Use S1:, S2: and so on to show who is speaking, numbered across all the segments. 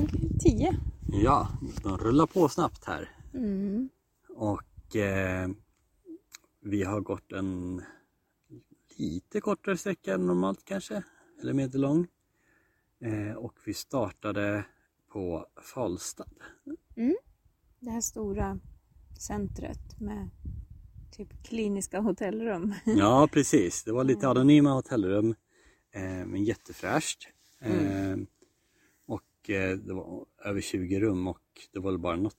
S1: dag 10.
S2: Ja, de rullar på snabbt här.
S1: Mm.
S2: Och eh, vi har gått en lite kortare sträcka än normalt kanske, eller medellång. Eh, och vi startade på Falstad.
S1: Det här stora centret med typ kliniska hotellrum.
S2: Ja, precis. Det var lite anonyma hotellrum, eh, men jättefräscht. Och eh, det var över 20 rum och det var väl bara något,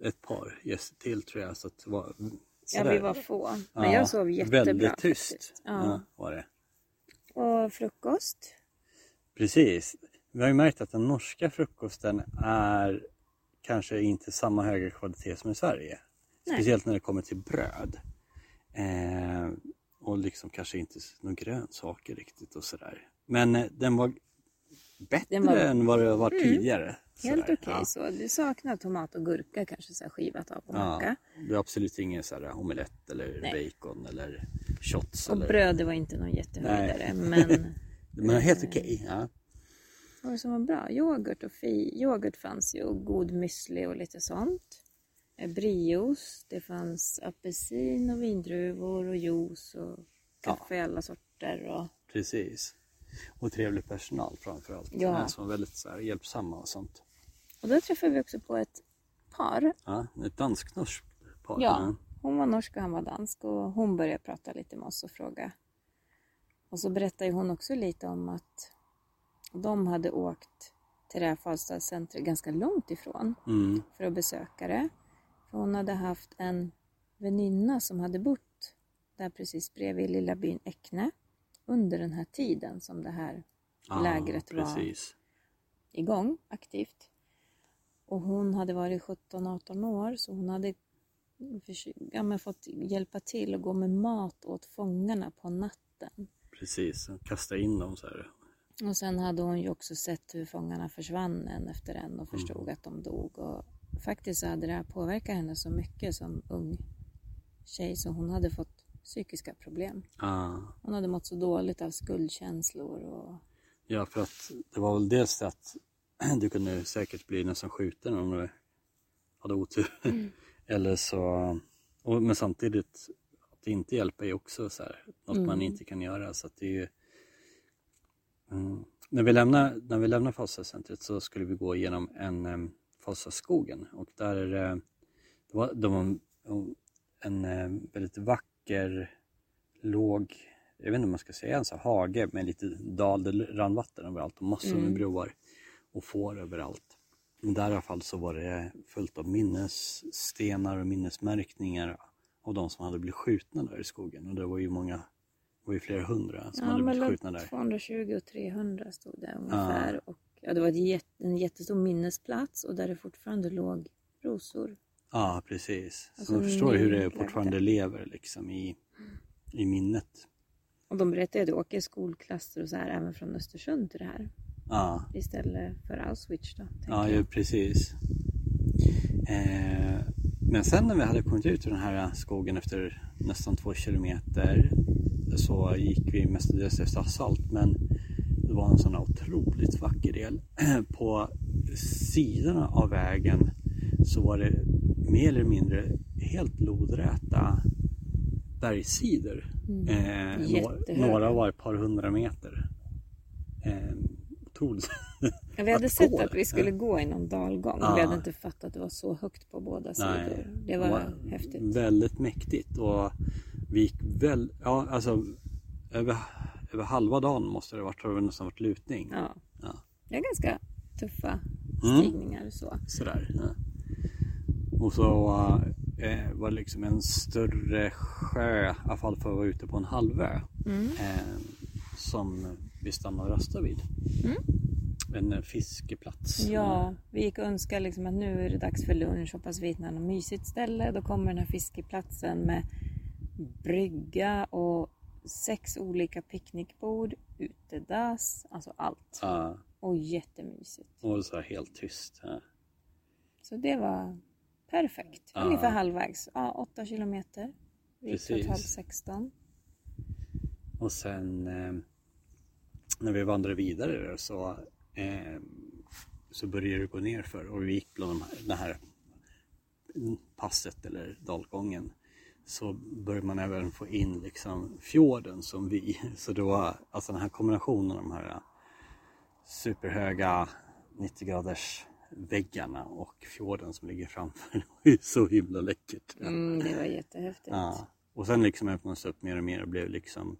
S2: ett par gäster till tror jag. Så det var
S1: Ja, vi var få. Men
S2: Ja,
S1: jag sov jättebra.
S2: Väldigt tyst. Ja. var det.
S1: Och frukost.
S2: Precis. Vi har ju märkt att den norska frukosten är kanske inte samma höga kvalitet som i Sverige.
S1: Nej.
S2: Speciellt när det kommer till bröd. Eh, och liksom kanske inte några grönsaker riktigt och sådär. Men eh, den var bättre
S1: var-
S2: än vad det var
S1: Mm.
S2: tidigare.
S1: Helt okej så. Du saknar tomat och gurka kanske så här skivat av på
S2: Ja.
S1: macka.
S2: Ja, det är absolut ingen så här omelett eller
S1: Nej.
S2: bacon eller shots.
S1: Och
S2: eller...
S1: bröd det var inte någon jättehöjdare. Men
S2: Men helt okej. Ja.
S1: vad var det som var bra? Yoghurt och fi. Yoghurt fanns ju och god müsli och lite sånt. Eh, Brieost. Det fanns apelsin och vindruvor och juice och kaffe i alla sorter. Och...
S2: Precis. Och trevlig personal framförallt.
S1: Ja.
S2: Som var väldigt så här, hjälpsamma och sånt.
S1: och då träffade vi också på ett par.
S2: Ja, ett dansk-norskt par.
S1: Ja, hon var norsk och han var dansk och hon började prata lite med oss och fråga. Och så berättade hon också lite om att de hade åkt till det här Falstadscentret ganska långt ifrån
S2: Mm.
S1: för att besöka det. För hon hade haft en väninna som hade bott där precis bredvid lilla byn Äckne under den här tiden som det här
S2: Ja,
S1: lägret var
S2: precis.
S1: igång aktivt. Och hon hade varit 17-18 år så hon hade ja, men fått hjälpa till och gå med mat åt fångarna på natten.
S2: Precis, kasta in dem så här.
S1: Och sen hade hon ju också sett hur fångarna försvann en efter en och förstod
S2: Mm.
S1: att de dog. Och faktiskt så hade det här påverkat henne så mycket som ung tjej så hon hade fått psykiska problem.
S2: Ja.
S1: Hon hade mått så dåligt av skuldkänslor och
S2: ja, för att det var väl dels det att du kunde säkert bli nästan skjuten om du hade otur.
S1: Mm.
S2: Eller så, och, men samtidigt att inte hjälpa är också så här, något man
S1: Mm.
S2: inte kan göra. Så att det är ju, mm. när, vi lämnar, när vi lämnar Falstadcentret så skulle vi gå igenom en um, Falstadsskogen och där är det, det var, det var en, en väldigt vacker, låg, jag vet inte om man ska säga en så här hage med lite dal, det rann vatten överallt och massor med
S1: Mm.
S2: broar och får överallt. Men där i alla fall så var det fullt av minnesstenar och minnesmärkningar av de som hade blivit skjutna där i skogen. Och det var ju många, det var ju flera hundra som
S1: ja,
S2: hade blivit skjutna där.
S1: 220 och 300 stod det ungefär. Och, ja, det var en jättestor minnesplats och där det fortfarande låg rosor.
S2: Ja, precis. Så
S1: Alltså,
S2: man förstår hur det fortfarande lever liksom i, i minnet.
S1: Och de berättade att det åker skolklasser och så här även från Östersund till det här.
S2: Ja,
S1: Istället för Auschwitz då.
S2: ja ju precis. Eh, men sen när vi hade kommit ut ur den här skogen efter nästan två kilometer så gick vi mestadels efter asfalt men det var en sån här otroligt vacker del. På sidorna av vägen så var det mer eller mindre helt lodräta bergssidor.
S1: Mm.
S2: Eh, några,
S1: Jättehöga.
S2: några var ett par hundra meter. Eh, otroligt.
S1: Ja, vi hade sett
S2: gå
S1: att vi skulle gå i någon dalgång.
S2: Ja.
S1: Vi hade inte fattat att det var så högt på båda sidor. Det var häftigt.
S2: Väldigt mäktigt och vi gick väl, ja alltså över, över halva dagen måste det ha varit, har det nästan varit lutning.
S1: Ja.
S2: Ja.
S1: Det är ganska tuffa
S2: Mm.
S1: stigningar så.
S2: Sådär. Ja. Och så eh, var det liksom en större sjö, i alla fall för att vara ute på en halvö.
S1: Mm.
S2: Eh, som vi stannade och rastade vid.
S1: Mm.
S2: En fiskeplats.
S1: Ja, vi gick och önskade liksom att nu är det dags för lunch. Hoppas vi hittar något mysigt ställe. Då kommer den här fiskeplatsen med brygga och sex olika picknickbord, utedass, alltså allt.
S2: Ja,
S1: Och jättemysigt.
S2: och så här helt tyst. Ja.
S1: Så det var perfekt.
S2: Ja.
S1: Ungefär halvvägs. Ja, åtta kilometer. Vi gick
S2: Precis.
S1: totalt 16.
S2: Och sen eh, när vi vandrade vidare så, eh, så började det gå ner för och vi gick bland de här, det här passet eller dalgången så började man även få in liksom fjorden som vi. Så var alltså den här kombinationen av de här superhöga 90 graders väggarna och fjorden som ligger framför. Det var ju så himla läckert.
S1: Mm, det var jättehäftigt.
S2: Ja. Och sen liksom öppnades det upp mer och mer och blev liksom,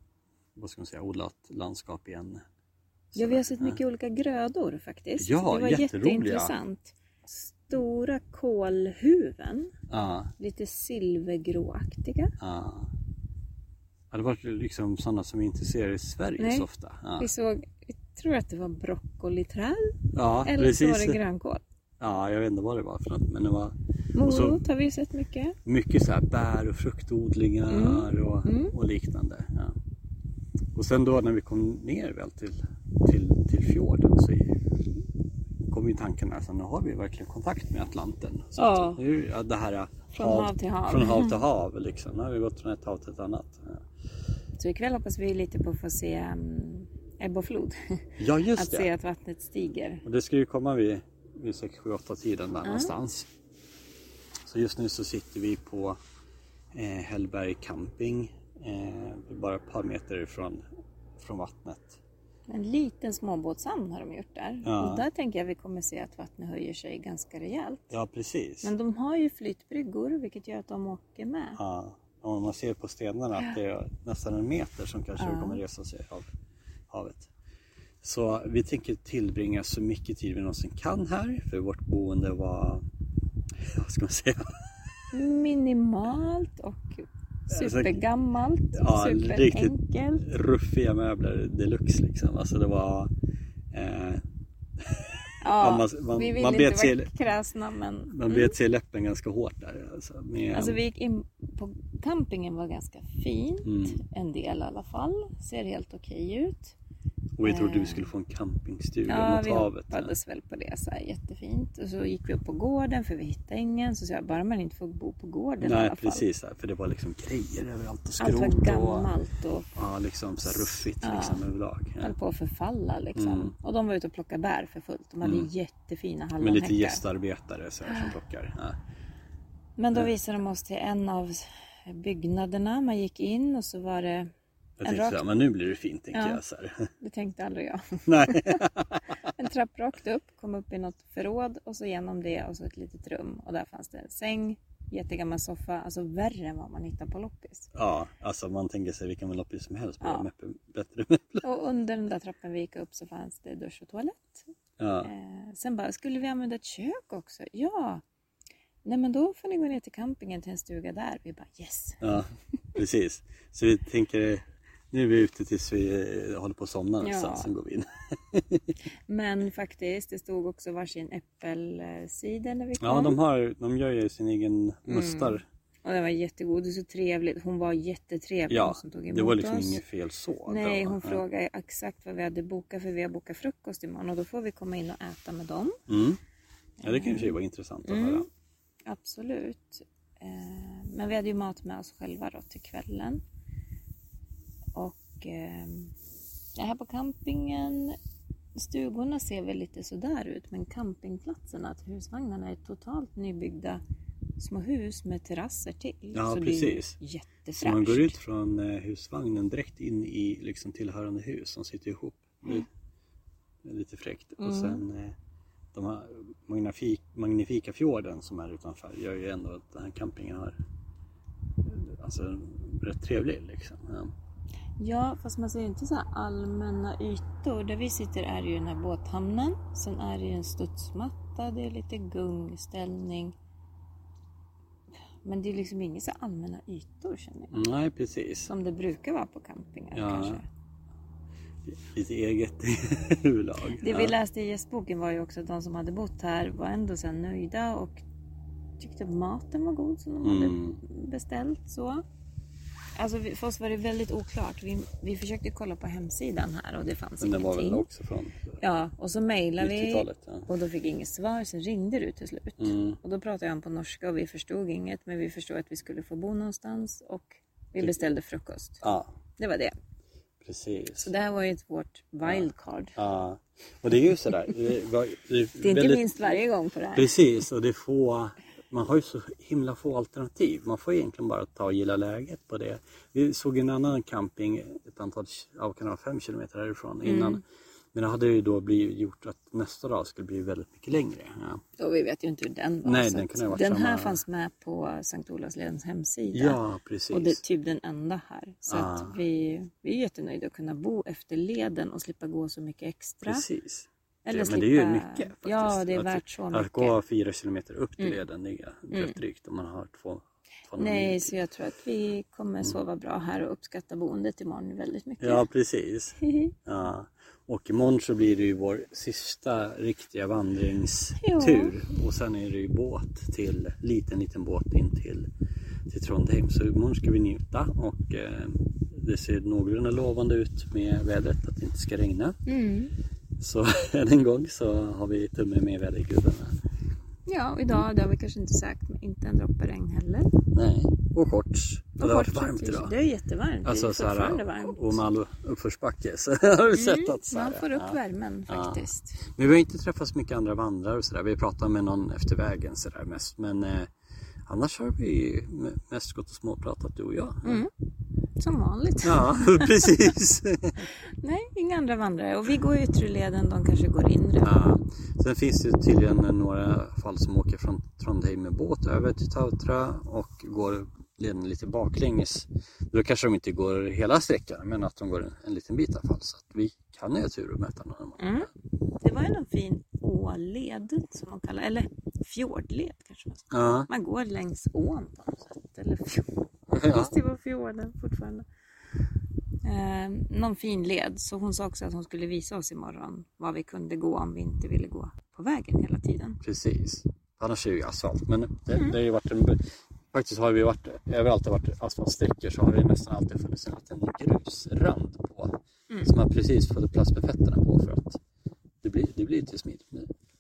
S2: vad ska man säga, odlat landskap igen.
S1: Ja, vi har sett mycket olika grödor faktiskt.
S2: Ja,
S1: det var jätteintressant. Stora kålhuven,
S2: Ja,
S1: lite silvergråaktiga.
S2: ja. Ja, det var liksom sådana som vi inte ser i Sverige
S1: Nej.
S2: så ofta. Ja,
S1: Vi såg, tror att det var broccoliträd
S2: ja
S1: eller så var
S2: precis.
S1: det grönkål.
S2: Ja, jag vet inte vad det var för något men det var
S1: Morot har vi ju sett mycket.
S2: mycket så här bär och fruktodlingar och,
S1: Mm.
S2: och liknande. Ja. Och sen då när vi kom ner väl till, till, till fjorden så kom ju tanken att nu har vi verkligen kontakt med Atlanten. Så
S1: Ja.
S2: att nu, ja, det här
S1: Från hav till hav.
S2: Från hav till hav liksom. Nu har vi gått från ett hav till ett annat.
S1: Så ikväll hoppas vi lite på att få se um, ebba och flod.
S2: ja just
S1: att
S2: det.
S1: se att vattnet stiger.
S2: Och det ska ju komma vid, vid 6, 7, 8 tiden där någonstans. Så just nu så sitter vi på eh, Hellberg camping. Eh, bara ett par meter ifrån från vattnet.
S1: En liten småbåtshamn har de gjort där.
S2: Ja.
S1: Och där tänker jag vi kommer se att vattnet höjer sig ganska rejält.
S2: Ja precis.
S1: Men de har ju flytbryggor vilket gör att de åker med.
S2: Ja, om man ser på stenarna att det är nästan en meter som kanske
S1: Ja.
S2: kommer resa sig av havet. Så vi tänker tillbringa så mycket tid vi någonsin kan här för vårt boende var, vad ska man säga,
S1: Minimalt och supergammalt.
S2: Ja,
S1: superenkelt.
S2: ruffiga möbler deluxe liksom. Alltså det var eh,
S1: Ja,
S2: man- man-
S1: vi vill
S2: man
S1: inte vara kräsna men...
S2: Man bet sig i läppen ganska hårt där. Alltså, med,
S1: Alltså vi gick in på campingen var ganska fint.
S2: Mm.
S1: En del i alla fall. Ser helt okej ut.
S2: Och vi trodde vi skulle få en campingstuga
S1: Ja,
S2: mot
S1: vi
S2: havet.
S1: hoppades väl på det. Så här, jättefint. Och så gick vi upp på gården för vi hittade ingen. Så sa jag, bara man inte får bo på gården i
S2: Nej
S1: alla fall.
S2: precis, för det var liksom grejer överallt och
S1: Allt
S2: skrot
S1: var
S2: och
S1: gammalt och
S2: ja, liksom så här ruffigt
S1: Ja.
S2: liksom överlag. Ja.
S1: höll på att förfalla liksom.
S2: Mm.
S1: Och de var ute och plockade bär för fullt. De hade
S2: Mm.
S1: jättefina
S2: Med
S1: hallonhäckar.
S2: lite gästarbetare så här, som plockar. Ja.
S1: Men då visade de oss till en av byggnaderna. Man gick in och så var det,
S2: Jag
S1: En
S2: tänkte
S1: rak-
S2: så här, men nu blir det fint tänker
S1: Ja.
S2: jag. Så här.
S1: det tänkte aldrig jag.
S2: Nej.
S1: En trapp rakt upp, kom upp i något förråd och så genom det och så ett litet rum. Och där fanns det en säng, jättegammal soffa, alltså värre än vad man hittar på loppis.
S2: Ja, alltså man tänker sig vilken loppis som helst bara
S1: Ja.
S2: med bättre möbler.
S1: Och under den där trappen vi gick upp så fanns det dusch och toalett.
S2: Ja.
S1: Eh, sen bara, skulle vi använda ett kök också? Ja! Nej men då får ni gå ner till campingen till en stuga där. Vi bara yes!
S2: ja, precis. Så vi tänker, nu är vi ute tills vi eh, håller på att somna någonstans,
S1: Ja.
S2: sen går vi in.
S1: Men faktiskt, det stod också varsin äppelcider när vi kom.
S2: Ja, de, har, de gör ju sin egen mustar.
S1: Och den var jättegod och så trevligt. Hon var jättetrevlig
S2: Ja,
S1: hon som tog emot
S2: det var liksom
S1: oss.
S2: inget fel så.
S1: Nej, hon
S2: Ja.
S1: frågade exakt vad vi hade bokat för vi har bokat frukost imorgon och då får vi komma in och äta med dem.
S2: Mm. Ja, det kan ju sig vara intressant att
S1: Mm.
S2: höra.
S1: Absolut. Eh, Men vi hade ju mat med oss själva då till kvällen. Och eh, här på campingen, stugorna ser väl lite sådär ut men campingplatserna, att husvagnarna är totalt nybyggda små hus med terrasser till.
S2: Ja,
S1: så
S2: precis.
S1: det är jättefräscht.
S2: Så man går ut från eh, husvagnen direkt in i liksom tillhörande hus som sitter ihop. Det är lite fräckt. Och
S1: Mm.
S2: sen eh, de här magnifik, magnifika fjorden som är utanför gör ju ändå att den här campingen har eh, alltså rätt trevlig liksom. Ja.
S1: Ja, fast man ser ju inte så här allmänna ytor. Där vi sitter är ju den här båthamnen. Sen är det ju en studsmatta, det är lite gungställning. Men det är liksom inga så här allmänna ytor känner jag.
S2: Nej precis.
S1: Som det brukar vara på campingar
S2: Ja.
S1: kanske.
S2: Lite eget huvudlag.
S1: Det vi läste i gästboken var ju också att de som hade bott här var ändå så nöjda och tyckte maten var god som de
S2: Mm.
S1: hade beställt. så. Alltså för oss var det väldigt oklart. Vi, vi försökte kolla på hemsidan här och det fanns
S2: Men den var
S1: ingenting.
S2: väl också från
S1: Ja, och så mejlade vi
S2: 90-talet. Ja.
S1: och då fick vi inget svar. Sen ringde du till slut.
S2: Mm.
S1: Och då pratade han på norska och vi förstod inget. Men vi förstod att vi skulle få bo någonstans och vi
S2: Typ.
S1: beställde frukost.
S2: ja,
S1: Det var det.
S2: precis.
S1: Så det här var ju ett vårt wildcard.
S2: Ja. Och det är ju sådär. Det, var- det, är
S1: Det är inte
S2: väldigt-
S1: minst varje gång på det här.
S2: Precis, och det är få, man har ju så himla få alternativ. Man får egentligen bara ta och gilla läget på det. Vi såg en annan camping ett antal, ja, kan det vara fem kilometer härifrån innan.
S1: Mm.
S2: Men det hade ju då blivit gjort att nästa dag skulle bli väldigt mycket längre. Ja,
S1: Och vi vet ju inte hur den var.
S2: Nej, den ha varit
S1: den här
S2: samma-
S1: fanns med på Sankt Olavsledens hemsida.
S2: ja precis.
S1: Och det är typ den enda här. Så
S2: Ah.
S1: vi, vi är jättenöjda att kunna bo efter leden och slippa gå så mycket extra.
S2: precis.
S1: Eller
S2: men
S1: slippa...
S2: det är ju mycket faktiskt.
S1: Ja, det är
S2: Att-
S1: värt så
S2: Att
S1: mycket.
S2: gå fyra kilometer upp till
S1: Mm.
S2: leden, det är
S1: Mm.
S2: rätt drygt om man har två,
S1: Nej, så jag tror att vi kommer sova bra här och uppskatta boendet imorgon väldigt mycket.
S2: Ja, precis. Ja. Och imorgon så blir det ju vår sista riktiga vandringstur. Och sen är det ju båt till, liten liten båt in till, till Trondheim. Så imorgon ska vi njuta och eh, det ser någorlunda lovande ut med vädret att det inte ska regna.
S1: Mm.
S2: Så än en gång så har vi tummen med vädergudarna.
S1: Ja, och idag det har vi kanske inte sagt, men inte en droppe regn heller.
S2: Nej, och shorts. Och det har varit varmt idag.
S1: Det är jättevarmt.
S2: Alltså
S1: det är
S2: så
S1: fortfarande
S2: här,
S1: varmt.
S2: och Malå uppförsbacke så har vi sett att så
S1: Mm,
S2: här,
S1: man får upp
S2: ja.
S1: värmen
S2: Ja.
S1: faktiskt.
S2: Men vi har inte träffat så mycket andra vandrare och sådär. Vi pratar med någon efter vägen sådär mest. Men eh, annars har vi mest gått och småpratat du och jag.
S1: Mm. Som vanligt.
S2: Ja, precis.
S1: Nej, inga andra vandrare. Och vi går yttre leden, de kanske går inre.
S2: ja. Sen finns det tydligen några fall som åker från Trondheim med båt över till Tautra och går leden lite baklänges. Då kanske de inte går hela sträckan men att de går en, en liten bit i alla fall. Så att vi kan ju ha tur och möta någon.
S1: Mm. Det var ju någon fin åled som de kallar eller fjordled kanske man ska
S2: Ja,
S1: Man går längs ån på något sätt. Eller fjord.
S2: ja.
S1: Fast det var fjorden fortfarande. Eh, någon fin led. Så hon sa också att hon skulle visa oss imorgon vad vi kunde gå om vi inte ville gå på vägen hela tiden.
S2: Precis. Annars är det ju asfalt. Men det,
S1: Mm.
S2: det har ju varit en, faktiskt har vi varit, överallt det har varit asfaltsträckor så har det nästan alltid funnits en liten grusrand på.
S1: Mm.
S2: Som man precis fått plats med fötterna på för att det blir, det blir lite smidigt.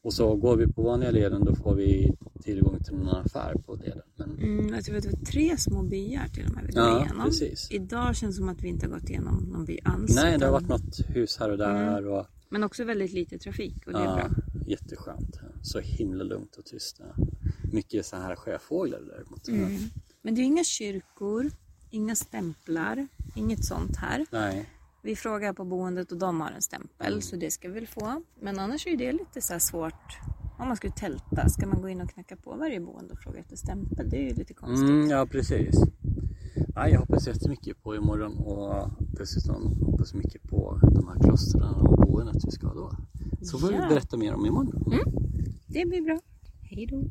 S2: Och så går vi på vanliga leden då får vi tillgång till någon affär på leden. Men,
S1: Mm, jag tror att det var tre små byar till och med vi går
S2: ja,
S1: igenom.
S2: precis.
S1: Idag känns det som att vi inte har gått igenom någon by alls.
S2: Nej, det har varit något hus här och där och
S1: Men också väldigt lite trafik och det är
S2: ja,
S1: bra.
S2: jätteskönt. Så himla lugnt och tyst. Mycket så här sjöfåglar däremot.
S1: Mm. Men det är inga kyrkor, inga stämplar, inget sånt här.
S2: Nej,
S1: Vi frågar på boendet och de har en stämpel så det ska vi väl få. Men annars är det lite så här svårt. Om man skulle tälta, ska man gå in och knacka på varje boende och fråga efter stämpel? Det är ju lite konstigt.
S2: Mm, ja, precis. Ja, jag hoppas jättemycket på imorgon och dessutom hoppas mycket på de här klostren och boendet vi ska ha då. Så får
S1: Ja.
S2: vi berätta mer om imorgon.
S1: Mm. Det blir bra. Hej då!